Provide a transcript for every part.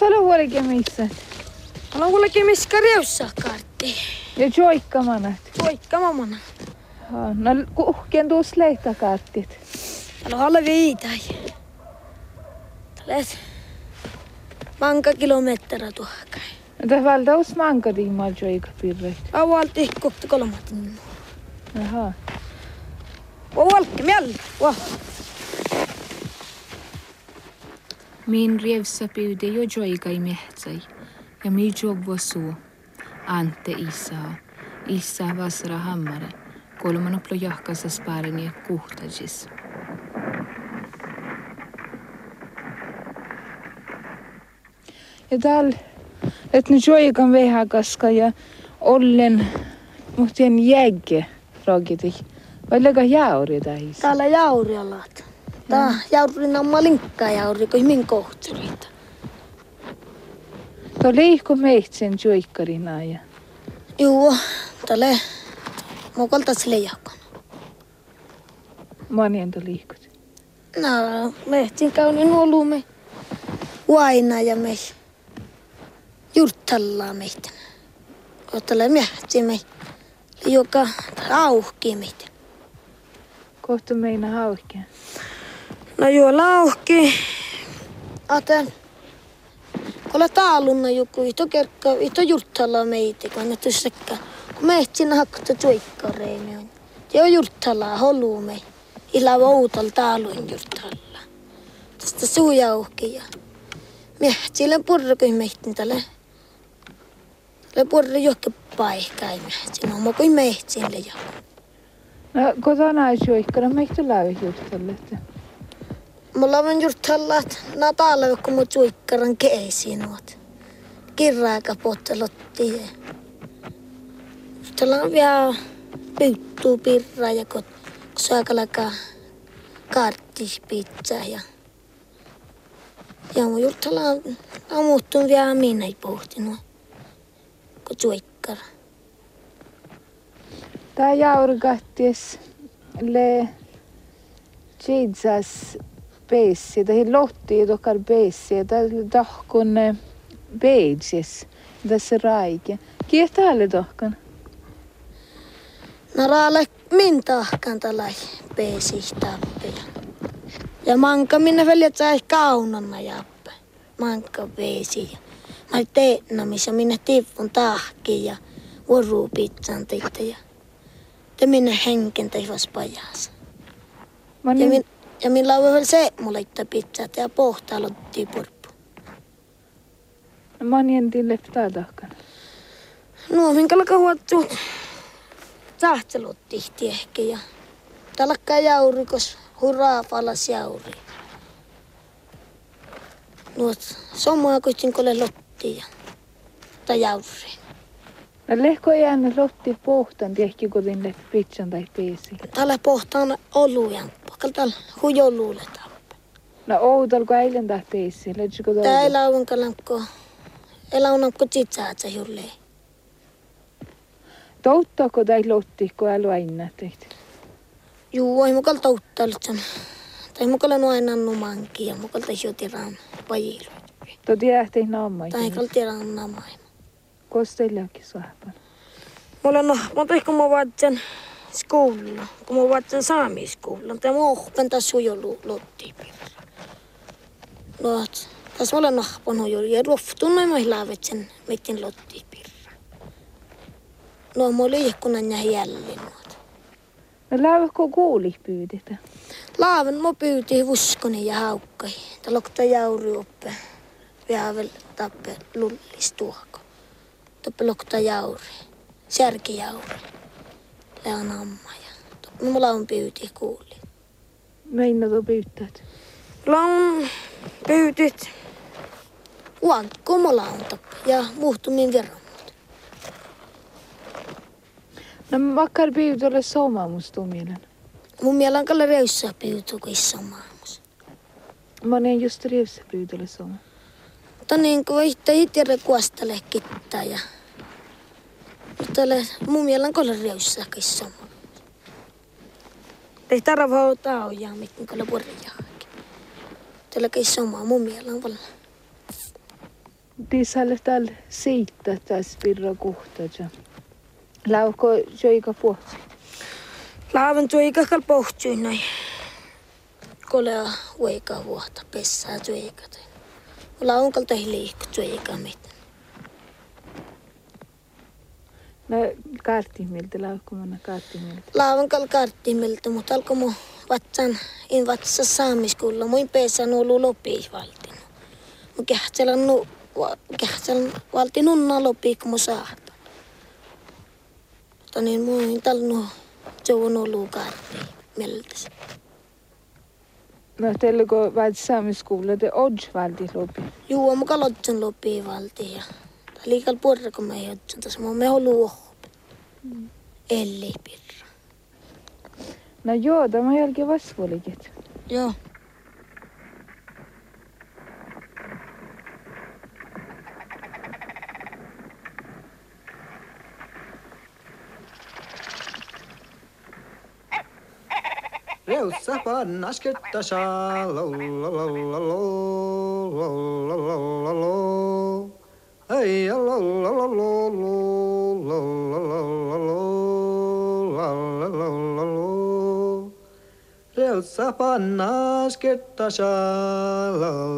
Ole huolikin missä? On kuulekin missä karjaussa kartti. Ja joikka manat. Poikka mamana. No kuhkien tuus leihtakarttit. Täällä on alle viitai. Täällä manka kilometrä tuohkai. No valta us manka tiimal joikka pirre. Aualti kohta kolmatin. Aha. Aualki miel. Wah. Min revsa pyyde jo joikai mehtsai. Ja mi jobbo suu. Ante Isaa. Isaa vasra hammare. Kolman upplo jahkassa späärin ja kuhtajis. Ja täällä, että nyt joikan vehakaska ja ollen muhtien jägge rogiti. Vai lega jauri tähis? Täällä jauri alat. Tää jauri namma linkkaa jauri, kun min kohturit. Tuo liihku meitsen joikkarina ja Joo, täällä mukaltas leijakon. monien tuo liihkut. No, mehtin kaunin olumme. Vaina ja me jurtallaa meitä. Ottele mehti me, joka auhkii meitä. Kohta meina haukkeen. No joo, lauhki. Aten. Kolla taalunna joku, ito kerkka, ito jurtallaa meitä, kun annettu sekka. Kun mehtin hakta tuikkareemi on. Joo jurtallaa holume. Ila voutalla taalun jurtallaa. Tästä suujauhki ja mehtiille purra, kun mehtin tälle. Tälle purra johonkin paikkaan mehtin. No, mä kuin mehtille ja. No kotona ei joikkara meitä lävi juttalle. Mulla on jurtallat na täällä kun mu tuikkaran keisiin nuot. Kirraaka pottelotti. Tällä on vielä pyyttuu pirra ja kun saakalakaa karttispizza ja ja mun jurtalla on muuttunut vielä minä ei pohtinut. Kun tuikkara. Tää jauri katties le jidsas dokar peessi, ja tää tahkun beidjes, tässä raike. Kies täällä tahkan? Naraale min tahkan tällä peesistappeja. Ja manka minne veljet sai kaunanna jappe. Manka peesi. ja Mä teetna missä minne tippun tahki ja vuoruu pizzan teitä ja te minne henken teivas pajas. Mä Ja, min, ja millä on vielä se mulle itta pizzat ja pohtaalla purppu. mä niin tille tää tahkan. No minkä alkaa huottu tahtelut tihti ehkä ja täällä alkaa jaurikos hurraa palas jauri. Nuot samaa kuitenkin kolle lotti ja tai jauri. No lehko jäänyt lotti pohtan, tehki kotin le pizzan tai peesi. Täällä pohtaan olujan. Pohkalla täällä hujoluule tappe. No outal kun eilen tää peesi, lejiko Tää tuolla? ei lauvan kalamko. Ei lauvan ko tsitsaat se julle. Touttako tai lotti, kun äly aina tehty? Juu, ei mukal touttaa sen. Tai mukal on aina numanki ja mukal tai jo tiran pajilu. Tuo tiedähti naamai. Tai kal tiran namain. Kosteillekin sahpan. Mulla no, mutta ehkä mä vaatsen skoula, kun mä vaatsen saamiskoula. Tämä mä oppen tässä sujolu lotti. No, tässä mulla nahpan on jo, ja ruoftun noin mä laavetsen miten lotti pirra. No, mä olin ikkunan ja jälleen. No lähdekö kuuli pyydetä? Laaven mä pyytiin vuskoni ja haukkai. Tää lokta jauri oppe. Vielä vel tappe lullis tuohko. Tappe lokta jauri. Särki jauri. Leon amma ja. Tappe mulla on pyyti kuuli. Meina tuo pyytät. Mulla on pyytit. Uankko mulla on. Ja muhtumin verran. No makkar pyytölle soma musta mielen. Mun mielen kalle reyssä pyytu kuin samaamus. Mä olen just rievssä pyytölle soma. Mutta niin kuin itse itse kuostele kittaa ja tällä kolla on kissa. Ei tarvitse ottaa ojaa, mitkä kyllä purjaakin. Tällä kai samaa mumialla valla. Tässä on täällä siitä tässä virran kohtaa. Lauko joika pohti. Laavan joika kal pohti näin. on uika vuotta, pessää joika. Launkalta ei liikku joika mitään. No karttimiltä, laukkumana karttimiltä? Laavan kal karttimilta, mutta alkomo vatsan, in vatsa saamiskulla, muin peessä nuolu lopii valtin. Mun kehtselän nu, kehtselän valtin unna lopii, kun mun saat. Mutta niin muin talnu, se on ollut karttimiltä. No teillä kun vatsa saamiskulla, te odj valti lopii? Juu, mun kalotsen lopii valtin. لقى البر كما يتصمو ما هو الوخب اللي بر نجودة ما يلقى بس ولقيت يا Reu sapa nasket tasha lo lo lo lo lo lo lo lo lo lo. Ei lo lo lo lo lo lo lo lo lo lo lo lo lo. Reussa pannas ketta saa,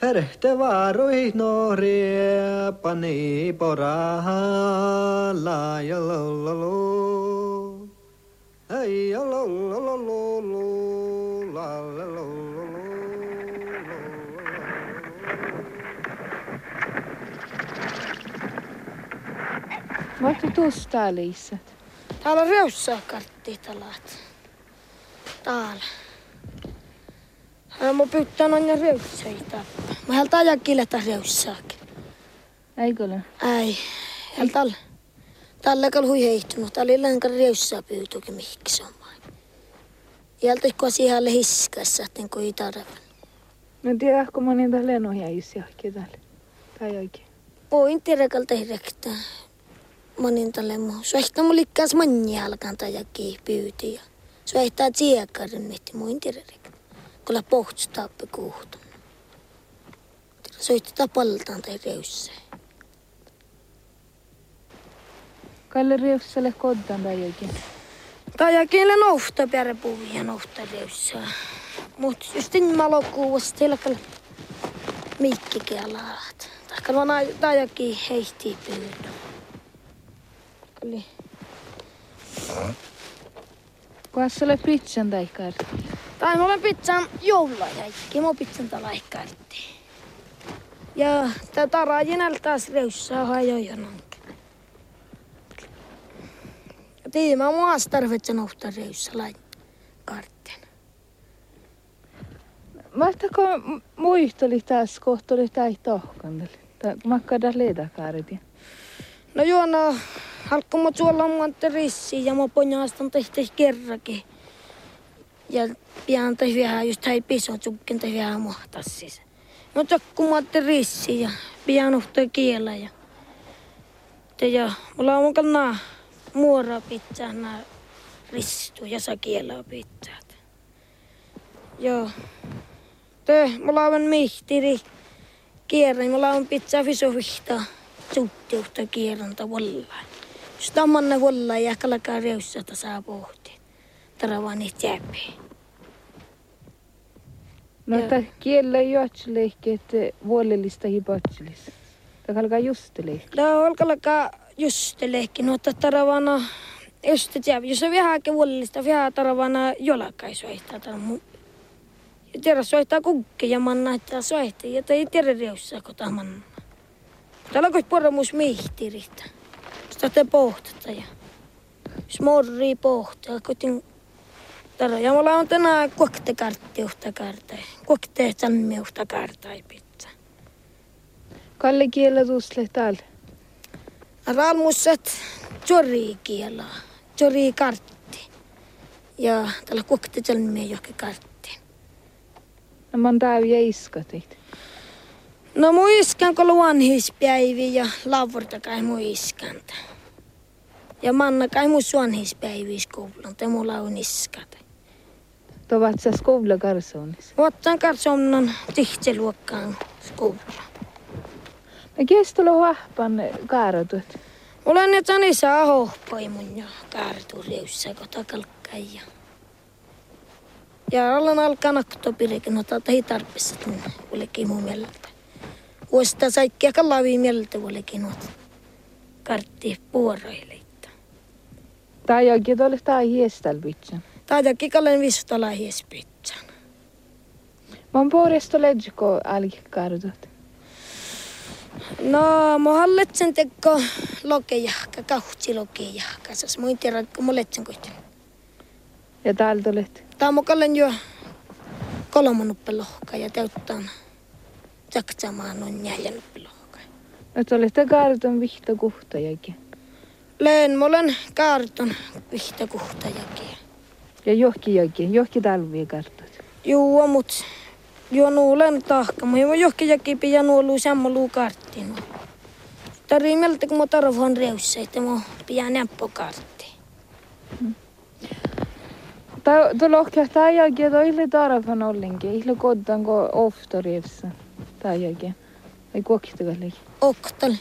Verhte varuih no riepani poraha la ja la la la la ja la la la lá, lá Tuossa täällä isät? Täällä on reussaa karttitalat. Täällä. Hän mun pyyttää noin reusseita. Mä hältä ajaa kiletä reussaakin. Eikö ole? Ei. Hältä tällä. Tällä kal hui heihtunut. Täällä ei lähinkään reussaa pyytuukin mihki se on vain. Jältä kun siihen hiskässä, että niin kuin tarvitse. No tiedä, kun mä niitä lenoja isiäkin täällä. Tai oikein. Voin tiedä kalta hirrektää manintalemo. Suehta mulikkaas manjalkan jäkkiä pyyti ja suehta tiekarin mehti muin tirerik. kyllä pohtustaappe kuuhtun. Suihti paltaan tai reussa. Kalle reusselle koddan tajakin. Tajakin on nohta pärä puhuja nohta reussa. Mut just en mä kyllä mikki mikkikin alaat. Takkaan vaan tajakin heihtii pyydon oli. Kuka se oli pizzan taikkaartti? Tai mä olen pizzan joululahjaikki, mä pizzan talaikkaartti. Ja tää tarajinal taas reussaa hajojonankin. Tiima muas tarvitsen ohtaa reussa kartten. Vahtako muistoli taas kohtoli tai tohkandeli? Makkada leedakaaritin. No joo, no Halkko mä tuolla mun rissi ja mä ponjaastan tehty kerrankin. Ja pian tai vähän just häi piso tsukken tai vähän muhtas siis. No takku mä rissi ja pian uhtaa kielä ja. Ja mulla on mukana naa muora pitää nää ristu ja saa kielää pitää. Joo. Te, mulla on mihtiri kierrän, mulla on pitää fisovihtaa. Suuttiuhta kierranta vallain. Stammanne volla ja kalkaa reussa saa pohti. Taravani jäpi. No ta kiellä juotsulehki, että vuolellista hipotsulis. Ta kalkaa justelehki. No olkalkaa justelehki, no ta taravana just jäpi. Jos on vähäkin vuolellista, vähän taravana jolakai soittaa. Ja tiedä soittaa kukki ja manna, että soittaa. Ja ei tiedä reussa, kun ta manna. Täällä onko poromus mihtiristä? Sitä te pohtata ja smorri pohtaa. Kuitenkin Täällä ja mulla on tänään koktekartti uhta kartai. Kokte tänne uhta kartai pitää. Kalle kielä tusle täällä. Ralmusset jori kielä. Jori kartti. Ja täällä kokte tänne johonkin kartti. No mä oon täällä jäiskatit. No muiskan kun luonhispäivi ja lavorta kai muiskanta. Ja manna kai mun suonhispäivi skolan, te mulla on iskat. Tovat sä skoula karsoonis. Otan karsonnan tihteluokkaan skolan. No kestolo huahpan kaaratut. Olen nyt ani saa hohpoi mun ja kaartu riussa kota kalkkai ja. Ja olen pirikin, no tätä ei tarpeessa tunne, olikin mun mieltä. Vuosta saikkia kallavi mieltä olikin nuot kartti puoroileita. Tai jokin oli tää hiestal vitsan. Taadakin kallen vistala hiespitsän. Mä oon puolesta ledjiko alki kaaratut. No, mä halletsen teko lokejahka, kauhtsi lokejahka. Sas muin tiedä, kun mä letsen kuitenkin. Ja täältä olet. Tää kallen jo kolmanuppe ja täyttää saksamaan on. No te olette kaaratun vihta kuhtajakin. Leen, mä olen kaarton vihta kuhtajakin. Ja johkijakin, johki talvia kartat. Juu, mut jo nuulen tahka. Mä oon johonkin jakin pidä nuolu sammoluu karttiin. Tarvii mieltä, kun mä tarvon reussa, että mä pidä näppö karttiin. Tuolla ohkehtaa ajakin, että ihle tarvan ollenkin. Ihle koddanko oftorievsa. Tai ajakin. Ei kuokkistakallekin. Oktal.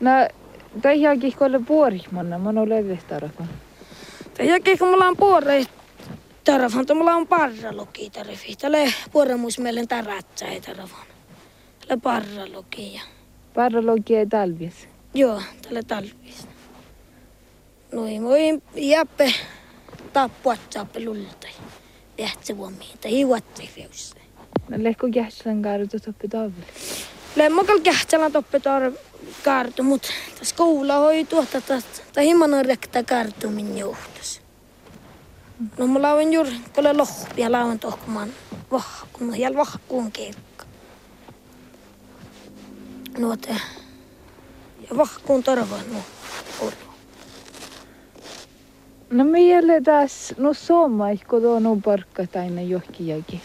No, tai ajakin kolle puorihmanna. Mä oon. Tai jakin, kun mulla on puore tarvan, että mulla on parraloki tarvi. Tälle puoremuismielen taratsa ei tarvan. Tälle parraloki ja... Parralogi ei talvies. Joo, tälle talvista. Noin, voi jäppe tappua saappe lulta. Vuomiin, tai hiuatte. No lehko kähtsän kaaratut oppi taaville. Lemmokal kähtsälän toppe tar kartu, mut tässä koula hoi tuota, tai himman rekta kartu min johtus. No mä lauan juuri, kun le lohpia lauan tohkumaan vahkun, jäl vahkuun keikka. Nuote. Ja vahkuun torvaan no. Orvo. No meille taas, no soma, kun tuo on parkka aina johkijakin.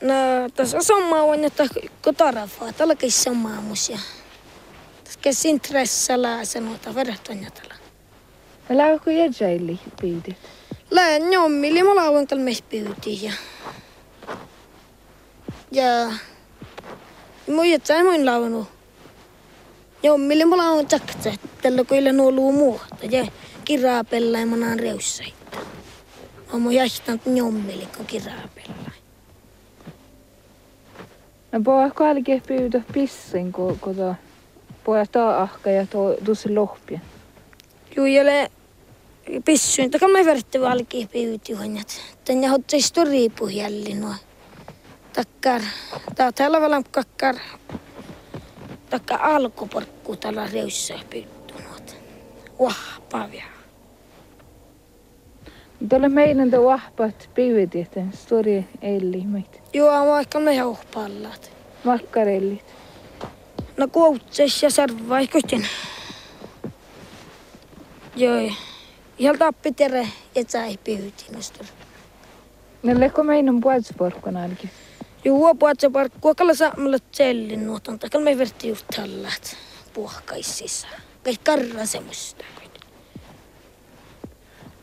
No tässä sama on, että kun tarvaa, tällä kissa maamus ja tässä käsin tressalla sanotaan verrattuna tällä. No lähkö jäjäili piidit. Lään jommili mä lauan kalme pyytiin ja ja mun jätsä mun lauanut. Jommili mä lauan takta, tällä kun ille nuo luu muuta ja kiraa pellaan mä naan reussaita. Mä mun jähtän jommili kun kiraa pellaan. No pohko alkee pyydä pissin, kun, tuo pojat taa ahka ja tuo tuossa lohpia. Juu, jäle pissyin, takan mä vertti valki pyytyhänjät. Tän ja hotti puhjalli nuo. Takkar, tää täällä valan kakkar. Takka alkuporkku tällä reussa pyytty nuot. Wahpa Tuolle meidän tuo vahpat piivit, että stori elli meitä. Joo, vaikka me jauhpallat. Makkarellit. No kuutses ja sarvai kuitenkin. Joo. Ihan tappi tere, et ei pyytiin nostur. No lehko meidän puolestaporkkona alki. Joo, puhutse parkkua, kalla saamalla tsellin nuoton, takal me verti just tallat puhkaississa. Kai karra semmoista.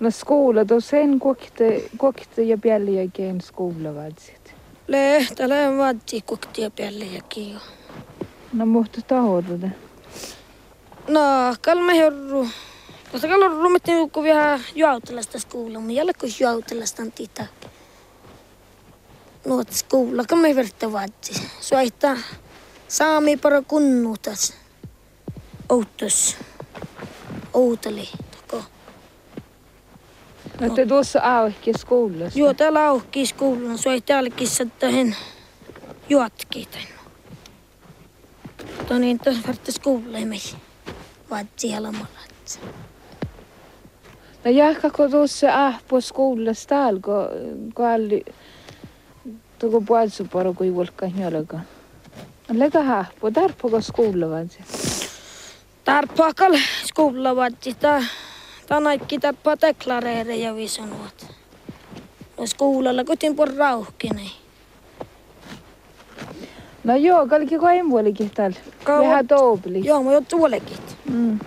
No skola, då sen kokte, kokte ja pjälliäkin skola vadsit. Le, täällä on vaatsi koktia päälle ja kio. No mutta tahodude. No, kalme herru. Koska kallo rumettiin kun vielä juautelasta skoula, mutta jälle kun juautelasta on tita. Nuot skoula, kalme verta vaatsi. Suaita saami para kunnutas. Outos. Outali. No te tuossa auhki skolassa. Joo, täällä auhkii skoulun. Suaita alkissa tähän juotki tänne. Mutta niin, tässä verta skoula ei meihin. Vaatsi halamalatsa. No jahkako tuossa ahpo skolassa täällä, kun, kun alli tuko puolestaporo kui volka jälga. Lega ahpo, tarpoko skola vadsit. Tarpaakal skoula vaatsi. Tää Tanaikki tappaa deklareereja vi sanovat. No skuulalla kotiin por rauhkinen. No joo, kalki ko en puolikin täällä. Vähän toopli. Joo, mä jo tuolekit. Mm.